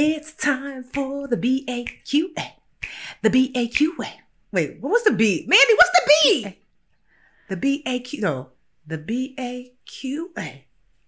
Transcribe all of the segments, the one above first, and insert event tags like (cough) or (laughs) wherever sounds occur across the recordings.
It's time for the BAQA. The BAQA. Wait, what was the B? Mandy, what's the B? The BAQ. No, the BAQA.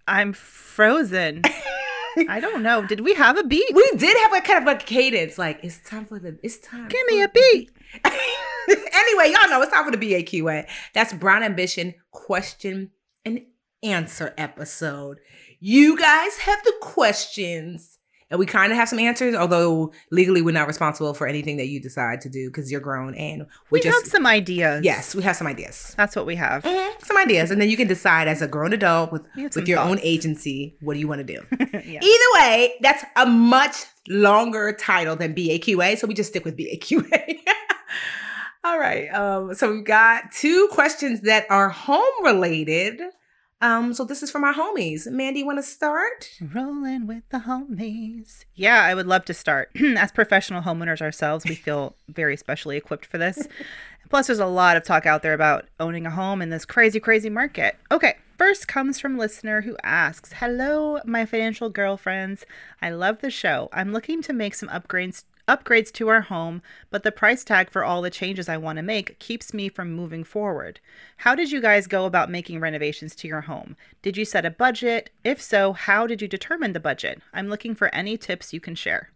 I'm frozen. (laughs) I don't know. Did we have a beat? We did have a kind of like cadence. Like, it's time for the, it's time. Give me a beat. (laughs) anyway, y'all know it's time for the BAQA. That's Brown Ambition question and answer episode. You guys have the questions and we kind of have some answers, although legally we're not responsible for anything that you decide to do because you're grown and we, we just, have some ideas. Yes, we have some ideas. That's what we have. Mm-hmm, some ideas, and then you can decide as a grown adult with with your thoughts. own agency what do you want to do. (laughs) yeah. Either way, that's a much longer title than BAQA, so we just stick with BAQA. (laughs) All right. Um, so we've got two questions that are home related. Um, so this is from our homies. Mandy, want to start? Rolling with the homies. Yeah, I would love to start. (clears throat) As professional homeowners ourselves, we feel very specially equipped for this. (laughs) Plus, there's a lot of talk out there about owning a home in this crazy, crazy market. Okay, first comes from listener who asks, "Hello, my financial girlfriends. I love the show. I'm looking to make some upgrades upgrades to our home, but the price tag for all the changes I want to make keeps me from moving forward. How did you guys go about making renovations to your home? Did you set a budget? If so, how did you determine the budget? I'm looking for any tips you can share.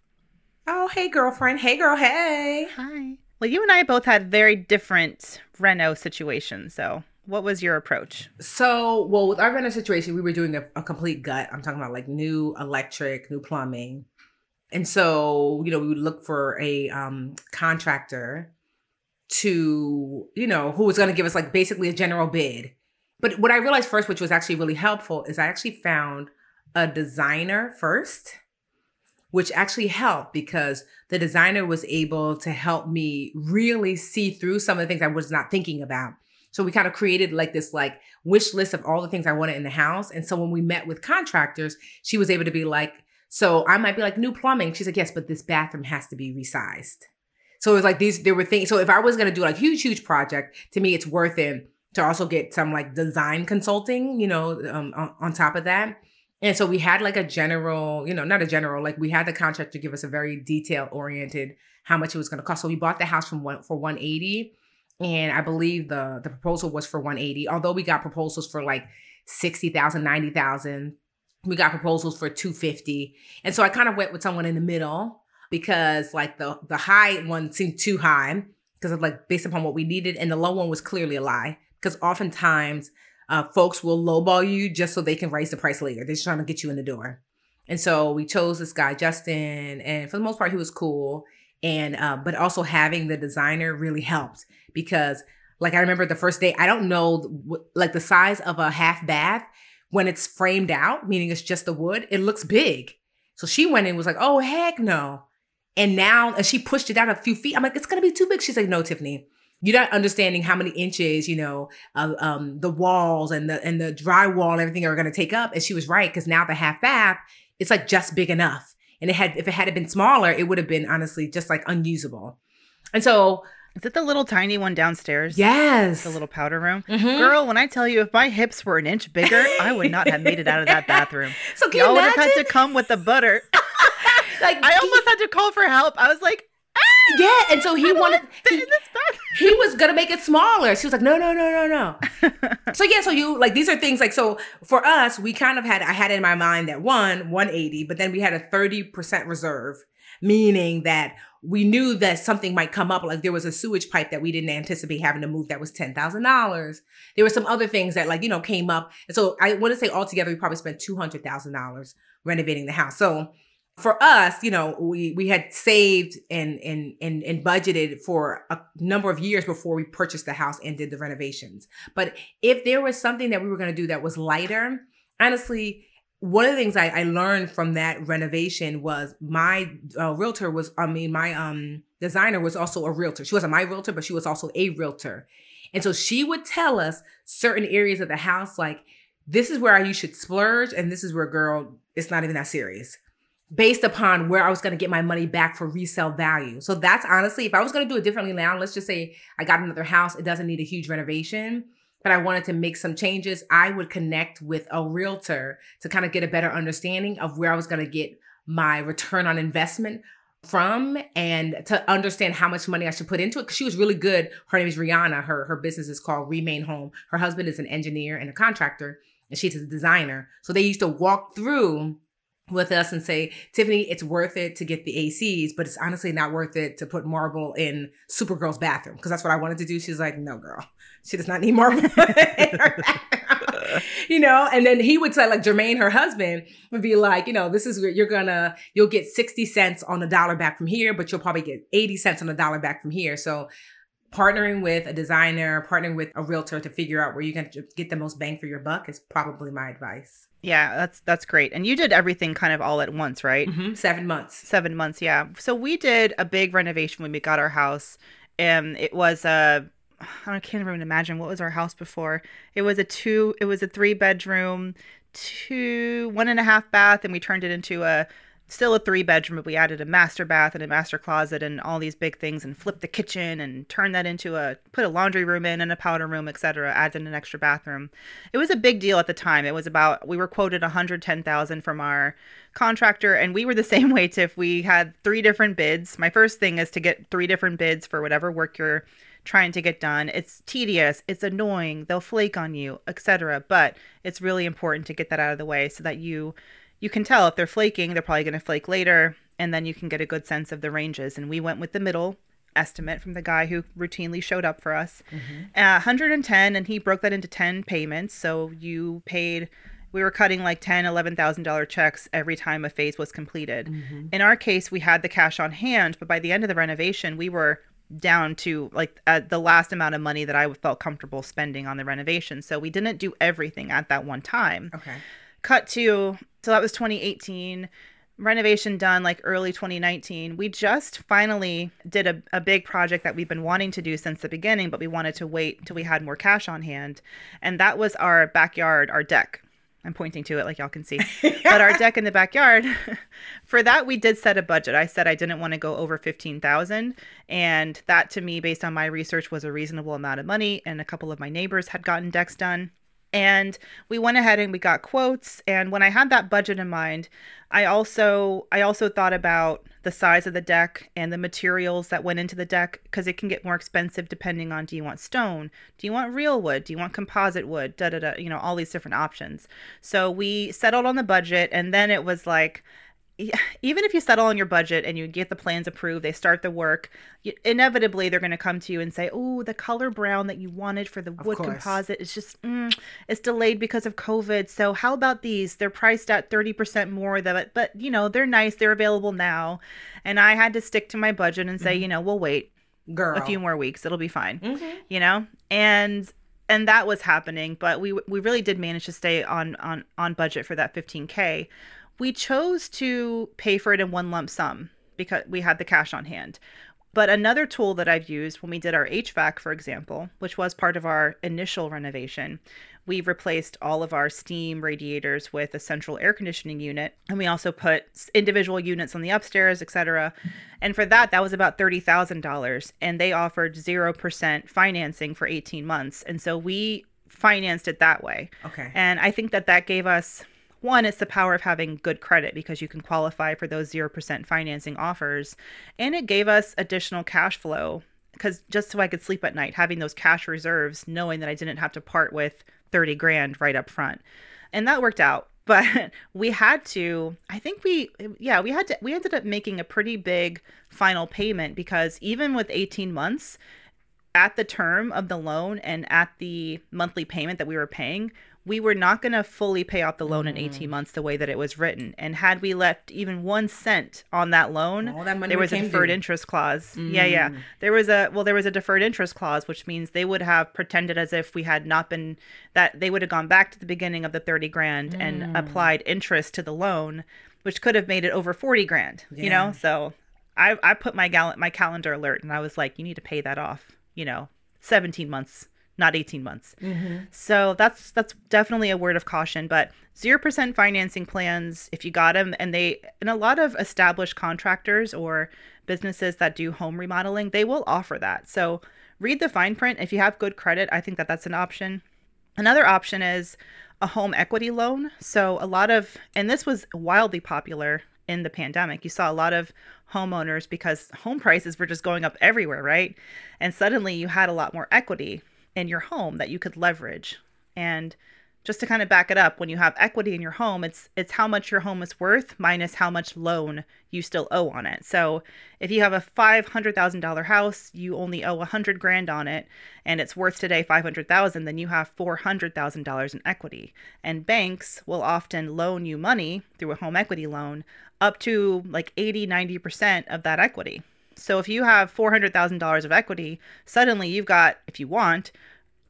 Oh, hey, girlfriend. Hey, girl. Hey. Hi. Well, you and I both had very different reno situations, so what was your approach? So, well, with our reno situation, we were doing a, a complete gut. I'm talking about like new electric, new plumbing, and so, you know, we would look for a um, contractor to, you know, who was going to give us like basically a general bid. But what I realized first, which was actually really helpful, is I actually found a designer first, which actually helped because the designer was able to help me really see through some of the things I was not thinking about. So we kind of created like this like wish list of all the things I wanted in the house. And so when we met with contractors, she was able to be like, so I might be like, new plumbing. She's like, yes, but this bathroom has to be resized. So it was like these, there were things. So if I was going to do like huge, huge project, to me, it's worth it to also get some like design consulting, you know, um, on, on top of that. And so we had like a general, you know, not a general, like we had the contractor give us a very detail oriented how much it was going to cost. So we bought the house from one for 180 and I believe the the proposal was for 180. Although we got proposals for like 60,000, 90,000 we got proposals for 250 and so i kind of went with someone in the middle because like the the high one seemed too high because of like based upon what we needed and the low one was clearly a lie because oftentimes uh, folks will lowball you just so they can raise the price later. They're just trying to get you in the door. And so we chose this guy justin and for the most part he was cool. And uh, but also having the designer really helped because like i remember the first day i don't know like the size of a half bath when it's framed out, meaning it's just the wood, it looks big. So she went in and was like, oh, heck no. And now, and she pushed it out a few feet. I'm like, it's going to be too big. She's like, no, Tiffany, you're not understanding how many inches, you know, uh, um, the walls and the and the drywall and everything are going to take up. And she was right because now the half bath, it's like just big enough. And it had, if it had been smaller, it would have been honestly just like unusable. And so is it the little tiny one downstairs? Yes. The little powder room? Mm-hmm. Girl, when I tell you, if my hips were an inch bigger, I would not have made it out of that bathroom. (laughs) so Y'all would have had to come with the butter. like (laughs) (laughs) I almost had to call for help. I was like, ah! Yeah, and so he wanted he, he was gonna make it smaller. She was like, no, no, no, no, no. so yeah, so you like these are things like so for us, we kind of had I had in my mind that one 180, but then we had a 30% reserve, meaning that we knew that something might come up. Like there was a sewage pipe that we didn't anticipate having to move that was ten thousand dollars. There were some other things that like you know came up, and so I want to say altogether we probably spent two hundred thousand dollars renovating the house. So for us, you know, we we had saved and and and and budgeted for a number of years before we purchased the house and did the renovations. But if there was something that we were going to do that was lighter, honestly, one of the things I, I learned from that renovation was my uh, realtor was, I mean, my um designer was also a realtor. She wasn't my realtor, but she was also a realtor. And so she would tell us certain areas of the house, like, this is where you should splurge, and this is where, girl, it's not even that serious. Based upon where I was going to get my money back for resale value. So that's honestly, if I was going to do it differently now, let's just say I got another house, it doesn't need a huge renovation but I wanted to make some changes, I would connect with a realtor to kind of get a better understanding of where I was going to get my return on investment from and to understand how much money I should put into it. Cause she was really good. Her name is Rihanna. Her her business is called Remain Home. Her husband is an engineer and a contractor, and she's a designer. So they used to walk through with us and say, Tiffany, it's worth it to get the ACs, but it's honestly not worth it to put marble in Supergirl's bathroom because that's what I wanted to do. She's like, no, girl, she does not need marble (laughs) you know, and then he would say, like Jermaine, her husband, would be like, you know, this is where you're gonna, you'll get 60 cents on a dollar back from here, but you'll probably get 80 cents on a dollar back from here. So partnering with a designer, partnering with a realtor to figure out where you can get the most bang for your buck is probably my advice. Yeah, that's that's great. And you did everything kind of all at once, right? Mm-hmm. Seven months. Seven months, yeah. So we did a big renovation when we got our house, and it was a (sighs) I can't even imagine what was our house before. It was a two. It was a three bedroom, two one and a half bath, and we turned it into a still a three bedroom, but we added a master bath and a master closet and all these big things and flipped the kitchen and turned that into a put a laundry room in and a powder room, etc. Added an extra bathroom. It was a big deal at the time. It was about we were quoted 110,000 from our contractor and we were the (laughs) same way Tiff. We had three different bids. My first thing is to get three different bids for whatever work you're trying to get done. It's tedious, it's annoying, they'll flake on you, etc. But it's really important to get that out of the way so that you you can tell if they're flaking, they're probably going to flake later, and then you can get a good sense of the ranges. And we went with the middle estimate from the guy who routinely showed up for us, mm-hmm. uh, 110, and he broke that into 10 payments. So you paid. We were cutting like ten, eleven thousand dollar checks every time a phase was completed. Mm-hmm. In our case, we had the cash on hand, but by the end of the renovation, we were down to like uh, the last amount of money that I felt comfortable spending on the renovation. So we didn't do everything at that one time. Okay. Cut to so that was 2018 renovation done like early 2019 we just finally did a, a big project that we've been wanting to do since the beginning but we wanted to wait until we had more cash on hand and that was our backyard our deck. I'm pointing to it like y'all can see. (laughs) But our deck in the backyard (laughs) for that we did set a budget. I said i didn't want to go over 15000 and that to me based on my research was a reasonable amount of money and a couple of my neighbors had gotten decks done and we went ahead and we got quotes. And when i had that budget in mind i also i also thought about the size of the deck and the materials that went into the deck because it can get more expensive depending on do you want stone? Do you want real wood? Do you want composite wood? Da da da you know all these different options. So we settled on the budget and then it was like (laughs) even if you settle on your budget and you get the plans approved, they start the work, inevitably they're going to come to you and say, "Oh, the color brown that you wanted for the wood composite is just mm, it's delayed because of COVID. So how about these? They're priced at 30% more than but you know, they're nice, they're available now." And I had to stick to my budget and say, mm-hmm. "You know, we'll wait Girl. a few more weeks. It'll be fine." Mm-hmm. You know? And and that was happening, but we we really did manage to stay on on on budget for that 15k we chose to pay for it in one lump sum because we had the cash on hand. But another tool that I've used when we did our HVAC, for example, which was part of our initial renovation, we replaced all of our steam radiators with a central air conditioning unit. And we also put individual units on the upstairs, etc. And for that, that was about $30,000. And they offered 0% financing for 18 months. And so we financed it that way. Okay. And I think that that gave us one, it's the power of having good credit because you can qualify for those 0% financing offers. And it gave us additional cash flow because just so I could sleep at night, having those cash reserves, knowing that I didn't have to part with 30 grand right up front. And that worked out. (laughs) But we had to, I think we, yeah, we had to, we ended up making a pretty big final payment because even with 18 months, at the term of the loan and at the monthly payment that we were paying, we were not going to fully pay off the loan mm. in 18 months the way that it was written. And had we left even one cent on that loan, that there was a deferred due. interest clause. Mm. Yeah, yeah. Mm. There was a, well, there was a deferred interest clause, which means they would have pretended as if we had not been, that they would have gone back to the beginning of the 30 grand mm. and applied interest to the loan, which could have made it over 40 grand, yeah. you know? So I, I put my gal- my calendar alert and I was like, you need to pay that off, you know, 17 months not 18 months. Mm-hmm. So that's that's definitely a word of caution. But zero percent financing plans, if you got them, and they and a lot of established contractors or businesses that do home remodeling, they will offer that. So read the fine print. If you have good credit, I think that that's an option. Another option is a home equity loan. So a lot of and this was wildly popular in the pandemic. You saw a lot of homeowners because home prices were just going up everywhere, right? And suddenly you had a lot more equity in your home that you could leverage. And just to kind of back it up, when you have equity in your home, it's it's how much your home is worth minus how much loan you still owe on it. So if you have a five hundred thousand dollar house, you only owe a hundred grand on it, and it's worth today five hundred thousand, then you have four hundred thousand dollars in equity. And banks will often loan you money through a home equity loan up to like 80, 90% of that equity. So if you have $400,000 of equity, suddenly you've got, if you want,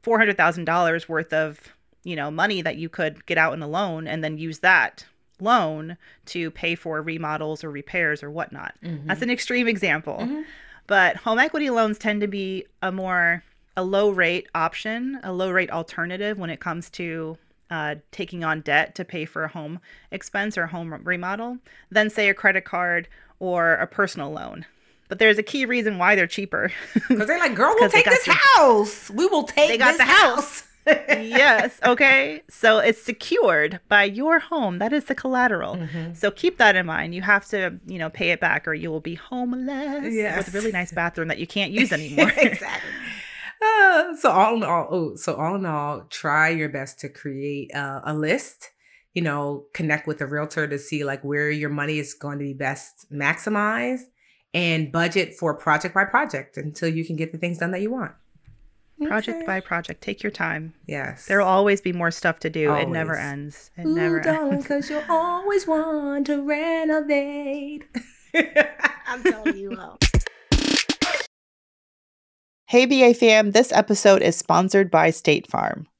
$400,000 worth of, you know, money that you could get out in a loan and then use that loan to pay for remodels or repairs or whatnot. Mm-hmm. That's an extreme example. Mm-hmm. But home equity loans tend to be a more a low rate option, a low rate alternative when it comes to uh, taking on debt to pay for a home expense or home remodel than say a credit card or a personal loan. But there's a key reason why they're cheaper. (laughs) Because they're like, girl, we'll take this the, house. We will take they got the house. house. (laughs) yes. Okay. So it's secured by your home. That is the collateral. Mm-hmm. So keep that in mind. You have to, you know, pay it back or you will be homeless yes. with a really nice bathroom that you can't (laughs) use anymore. exactly. Uh, so all in all, oh, so all in all, try your best to create uh, a list. You know, connect with a realtor to see like where your money is going to be best maximized and budget for project by project until you can get the things done that you want. Project okay. by project. Take your time. Yes. There will always be more stuff to do. Always. It never ends. It Ooh, never darling, ends. Because you'll always want to renovate. (laughs) I'm telling you all. Hey, BA fam, this episode is sponsored by State Farm.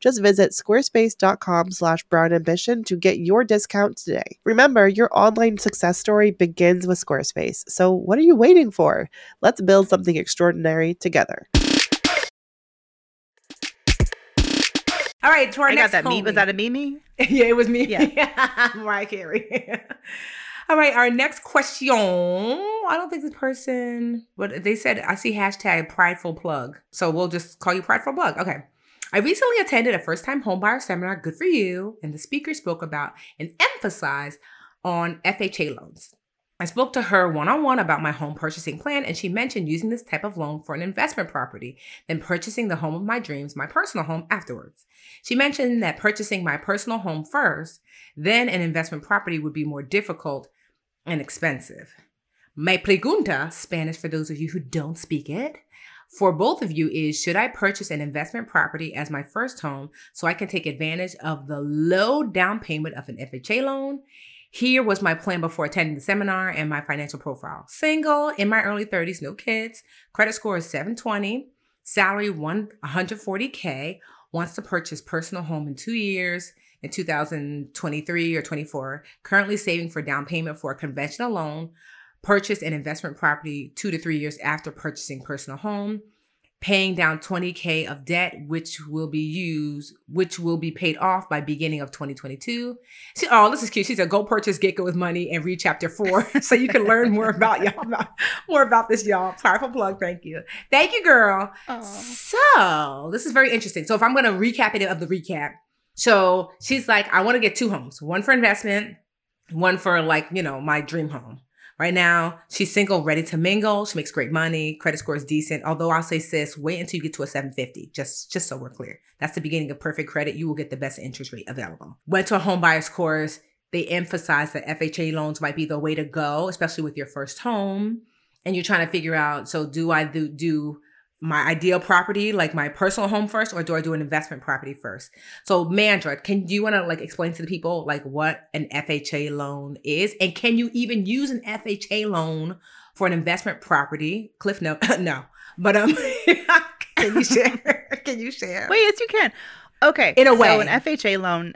Just visit squarespace.com slash brownambition to get your discount today. Remember, your online success story begins with Squarespace. So what are you waiting for? Let's build something extraordinary together. All right, to our I next got that homie. me. Was that a Mimi? (laughs) yeah, it was me. Yeah. (laughs) Mariah Carey. (laughs) All right, our next question. I don't think this person, but they said I see hashtag prideful plug. So we'll just call you prideful plug. Okay. I recently attended a first time homebuyer seminar, good for you, and the speaker spoke about and emphasized on FHA loans. I spoke to her one on one about my home purchasing plan, and she mentioned using this type of loan for an investment property, then purchasing the home of my dreams, my personal home, afterwards. She mentioned that purchasing my personal home first, then an investment property would be more difficult and expensive. My pregunta, Spanish for those of you who don't speak it, for both of you is should I purchase an investment property as my first home so I can take advantage of the low down payment of an FHA loan? Here was my plan before attending the seminar and my financial profile. Single, in my early 30s, no kids, credit score is 720, salary 140K, wants to purchase personal home in two years in 2023 or 24, currently saving for down payment for a conventional loan, purchase an investment property two to three years after purchasing personal home, paying down 20k of debt which will be used which will be paid off by beginning of 2022 she, oh this is cute. She said go purchase get good with money and read chapter four (laughs) so you can learn more (laughs) about y'all about, more about this y'all. Powerful plug. Thank you. Thank you girl. So this is very interesting. So if i'm going to recap it of the recap so she's like i want to get two homes one for investment one for like you know my dream home Right now, she's single, ready to mingle. She makes great money. Credit score is decent. Although I'll say, sis, wait until you get to a 750. Just, just so we're clear. That's the beginning of perfect credit. You will get the best interest rate available. Went to a home buyer's course. They emphasize that FHA loans might be the way to go, especially with your first home. And you're trying to figure out, so do I do, do my ideal property, like my personal home first, or do I do an investment property first? So, Mandra, can you want to like explain to the people like what an FHA loan is, and can you even use an FHA loan for an investment property? Cliff no, (laughs) no, but um, (laughs) can you share? (laughs) can you share? Wait, yes, you can. Okay, In a way. so an FHA loan.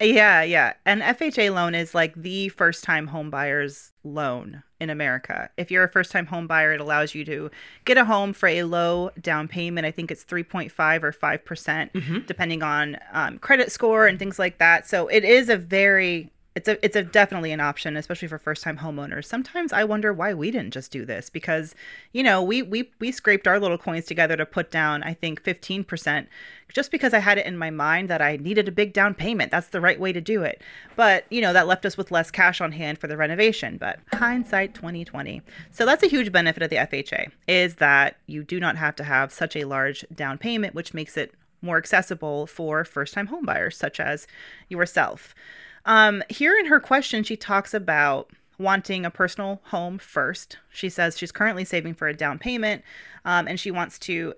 Yeah, yeah. An FHA loan is like the first time home buyer's loan in America. If you're a first time home buyer, it allows you to get a home for a low down payment. I think it's 3.5 or 5%, percent Mhm. depending on um, credit score and things like that. So it is a very it's a it's a definitely an option, especially for first time homeowners. Sometimes I wonder why we didn't just do this because you know we we we scraped our little coins together to put down I think 15% just because I had it in my mind that I needed a big down payment. That's the right way to do it. But, you know, that left us with less cash on hand for the renovation. But hindsight 2020. So that's a huge benefit of the FHA is that you do not have to have such a large down payment, which makes it more accessible for first-time homebuyers such as yourself. Um, here in her question, she talks about wanting a personal home first. She says she's currently saving for a down payment um, and she wants to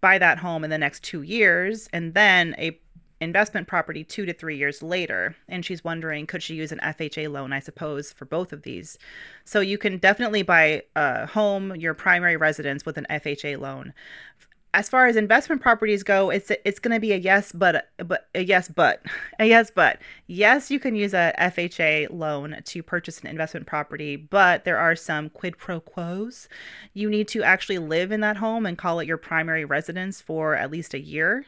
buy that home in the next two years and then a investment property two to three years later. And she's wondering could she use an fha loan i suppose for both of these? So you can definitely buy a home your primary residence with an fha loan as far as investment properties go, it's it's going to be a yes, but but a yes, but (laughs) a yes, but yes, you can use a FHA loan to purchase an investment property, but there are some quid pro quos. You need to actually live in that home and call it your primary residence for at least a year,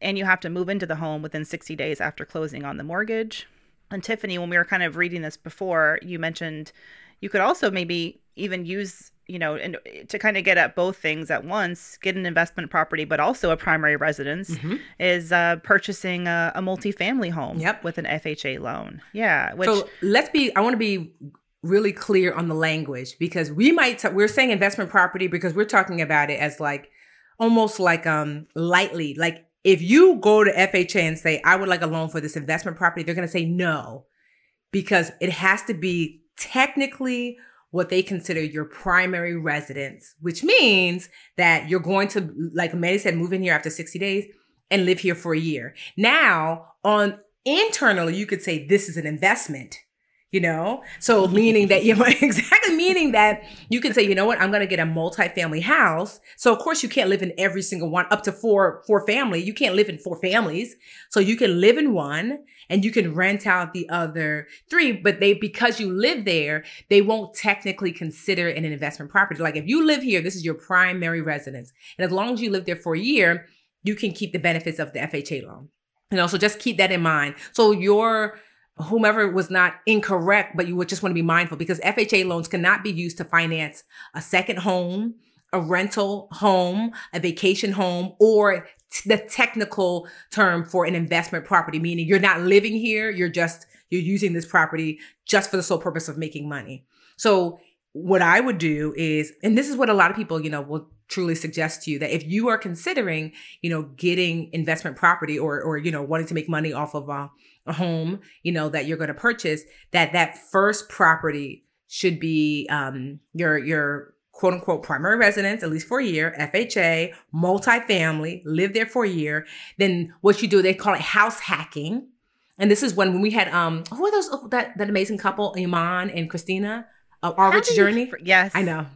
and you have to move into the home within 60 days after closing on the mortgage. And Tiffany, when we were kind of reading this before, you mentioned you could also maybe even use you know, and to kind of get at both things at once, get an investment property, but also a primary residence, Mhm. is uh, purchasing a, a multifamily home Yep. with an FHA loan. Yeah, which so let's be i want to be really clear on the language because we might t- we're saying investment property because we're talking about it as like almost like um lightly like if you go to fha and say i would like a loan for this investment property they're going to say no because it has to be technically what they consider your primary residence which means that you're going to like Manny said move in here after 60 days and live here for a year. Now on internally you could say this is an investment you know? So meaning that you (laughs) exactly meaning that you can say you know what? I'm to get a multi-family house. So of course you can't live in every single one up to four four family. You can't live in four families. So you can live in one and you can rent out the other three but they because you live there they won't technically consider an investment property. Like if you live here this is your primary residence. And as long as you live there for a year you can keep the benefits of the fha loan. You know, so just keep that in mind. So your whomever was not incorrect, but you would just want to be mindful because FHA loans cannot be used to finance a second home, a rental home, a vacation home, or t- the technical term for an investment property, meaning you're not living here, you're just you're using this property just for the sole purpose of making money. So what I would do is, and this is what a lot of people, you know, will truly suggest to you that if you are considering, you know, getting investment property or, or, you know, wanting to make money off of a, a home, you know, that you're going to purchase, that that first property should be um, your, your quote unquote primary residence, at least for a year, FHA, multifamily, live there for a year. Then what you do, they call it house hacking. And this is when, when we had, um, who are those, oh, that, that amazing couple, Iman and Christina, uh, Our Rich Journey? yes. I know.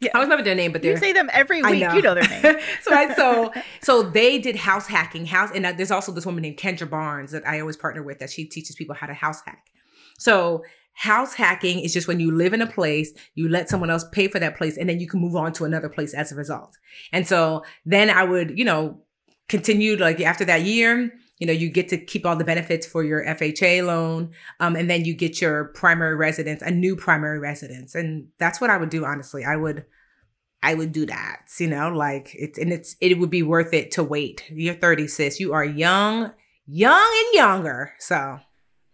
Yeah, I was never their name, but you say them every week. Know. You know their name. (laughs) so I so (laughs) so they did house hacking. House and uh, there's also this woman named Kendra Barnes that I always partner with that she teaches people how to house hack. So house hacking is just when you live in a place, you let someone else pay for that place, and then you can move on to another place as a result. And so then I would, you know, continue like after that year, you know, you get to keep all the benefits for your FHA loan. Um, and then you get your primary residence, a new primary residence. And that's what I would do, honestly. I would, I would do that, you know, like it's, and it's, it would be worth it to wait. You're 30, sis. You are young, young and younger. So,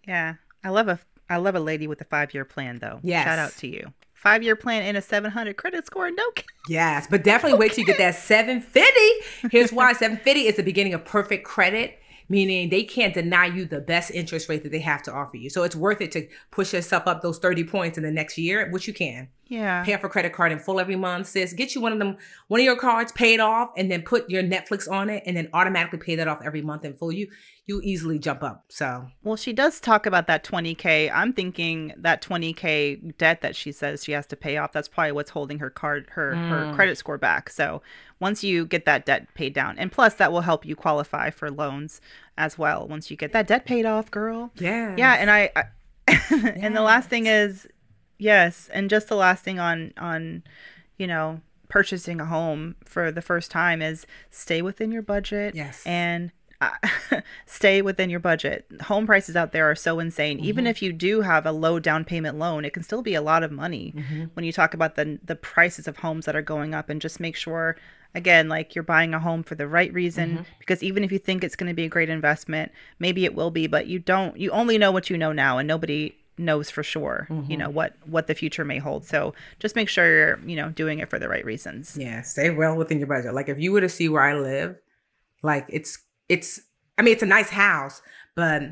yeah. I love a, I love a lady with a five year plan, though. Yeah. Shout out to you five year plan and a 700 credit score. No. kidding. Yes, but definitely wait till you get that 750. Here's why 750 is the beginning of perfect credit meaning they can't deny you the best interest rate that they have to offer you. So it's worth it to push yourself up those 30 points in the next year, which you can. Yeah. Pay off a credit card in full every month, sis. Get you one of them, one of your cards paid off, and then put your Netflix on it, and then automatically pay that off every month in full. You you easily jump up. So well, she does talk about that 20k. I'm thinking that 20k debt that she says she has to pay off. That's probably what's holding her card her mm. her credit score back. So once you get that debt paid down, and plus that will help you qualify for loans as well. Once you get that debt paid off, girl. Yeah. Yeah, and I. I (laughs) and the last thing is Yes, and just the last thing on on you know purchasing a home for the first time is stay within your budget. Yes, and uh, (laughs) stay within your budget. Home prices out there are so insane. Mm-hmm. Even if you do have a low down payment loan, it can still be a lot of money mm-hmm. when you talk about the the prices of homes that are going up. And just make sure, again, like you're buying a home for the right reason. Mm-hmm. Because even if you think it's going to be a great investment, maybe it will be, but you don't. You only know what you know now, and nobody knows for sure mm-hmm. you know what what the future may hold. So just make sure you're you know doing it for the right reasons. Yeah stay well within your budget. Like if you were to see where i live like it's it's i mean it's a nice house but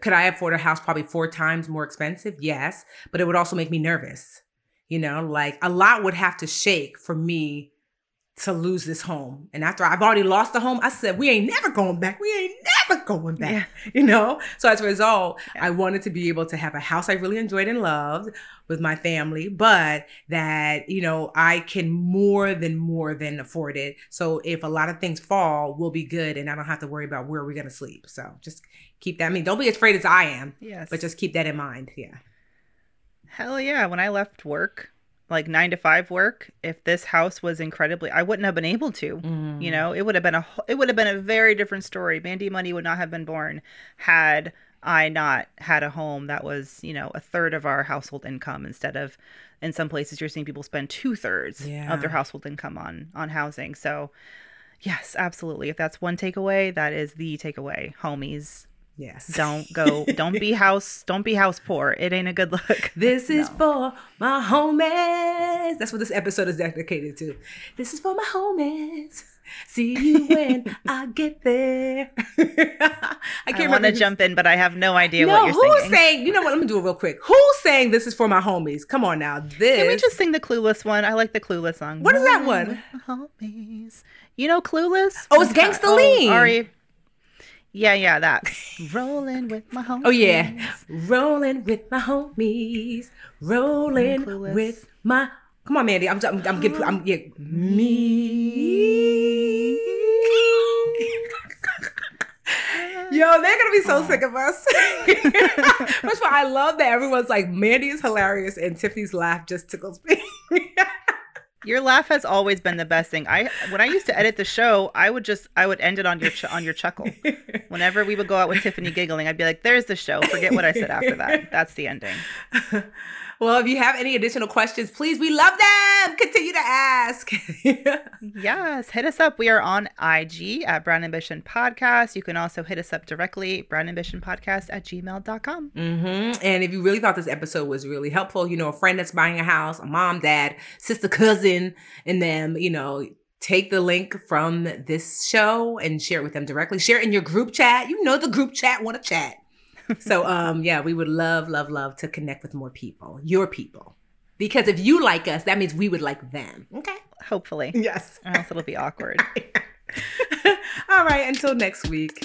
could i afford a house probably four times more expensive? Yes but it would also make me nervous. You know like a lot would have to shake for me to lose this home. And after I've already lost the home, I said, we ain't never going back. We ain't never going back. Yeah. (laughs) You know? So as a result, yeah. I wanted to be able to have a house I really enjoyed and loved with my family, but that, you know, I can more than more than afford it. So if a lot of things fall, we'll be good and I don't have to worry about where we're gonna sleep. So just keep that. I mean, don't be as afraid as I am. Yes. But just keep that in mind. Yeah. Hell yeah. When I left work, like nine to five work if this house was incredibly i wouldn't have been able to mm. you know? It would have been a it would have been a very different story. Mandy money would not have been born had i not had a home that was you know a third of our household income instead of in some places you're seeing people spend two-thirds yeah. of their household income on on housing. So yes absolutely. If that's one takeaway that is the takeaway homies Yes. Don't go. (laughs) Don't be house. Don't be house poor. It ain't a good look. (laughs) This is no. for my homies. That's what this episode is dedicated to. This is for my homies. See you when (laughs) I get there. I can't I want to jump in, but I have no idea no, what you're who's singing. saying? You know what? Let me do it real quick. Who's saying this is for my homies? Come on now. This. Can we just sing the Clueless one? I like the Clueless song. What is that one? Homies. You know Clueless? Oh, oh it's Gangsta oh, Lean. Oh, Ari. Yeah, yeah, that. Rolling with my homies. (laughs) Oh yeah, rolling with my homies. Rolling with my. Come on, Mandy. I'm. I'm. I'm getting. I'm. Yeah. Me. (laughs) Yo, they're gonna be so sick of us. (laughs) First of all, I love that everyone's like, Mandy is hilarious, and Tiffany's laugh just tickles me. Your laugh has always been the best thing. I when I used to edit the show, I would just I would end it on your ch- on your chuckle. (laughs) Whenever we would go out with Tiffany giggling, I'd be like, "There's the show. Forget what I said after that. That's the ending." (laughs) Well, if you have any additional questions, please, we love them. Continue to ask. (laughs) yes, hit us up. We are on IG at Brown Ambition Podcast. You can also hit us up directly, brownambitionpodcast at gmail.com. Mm-hmm. And if you really thought this episode was really helpful, you know, a friend that's buying a house, a mom, dad, sister, cousin, and them, you know, take the link from this show and share it with them directly. Share it in your group chat. You know, the group chat want to chat so um yeah, we would love, love, love to connect with more people, your people. Because if you like us, that means we would like them. Okay. Hopefully. Yes. Or else it'll be awkward. (laughs) All right. Until next week.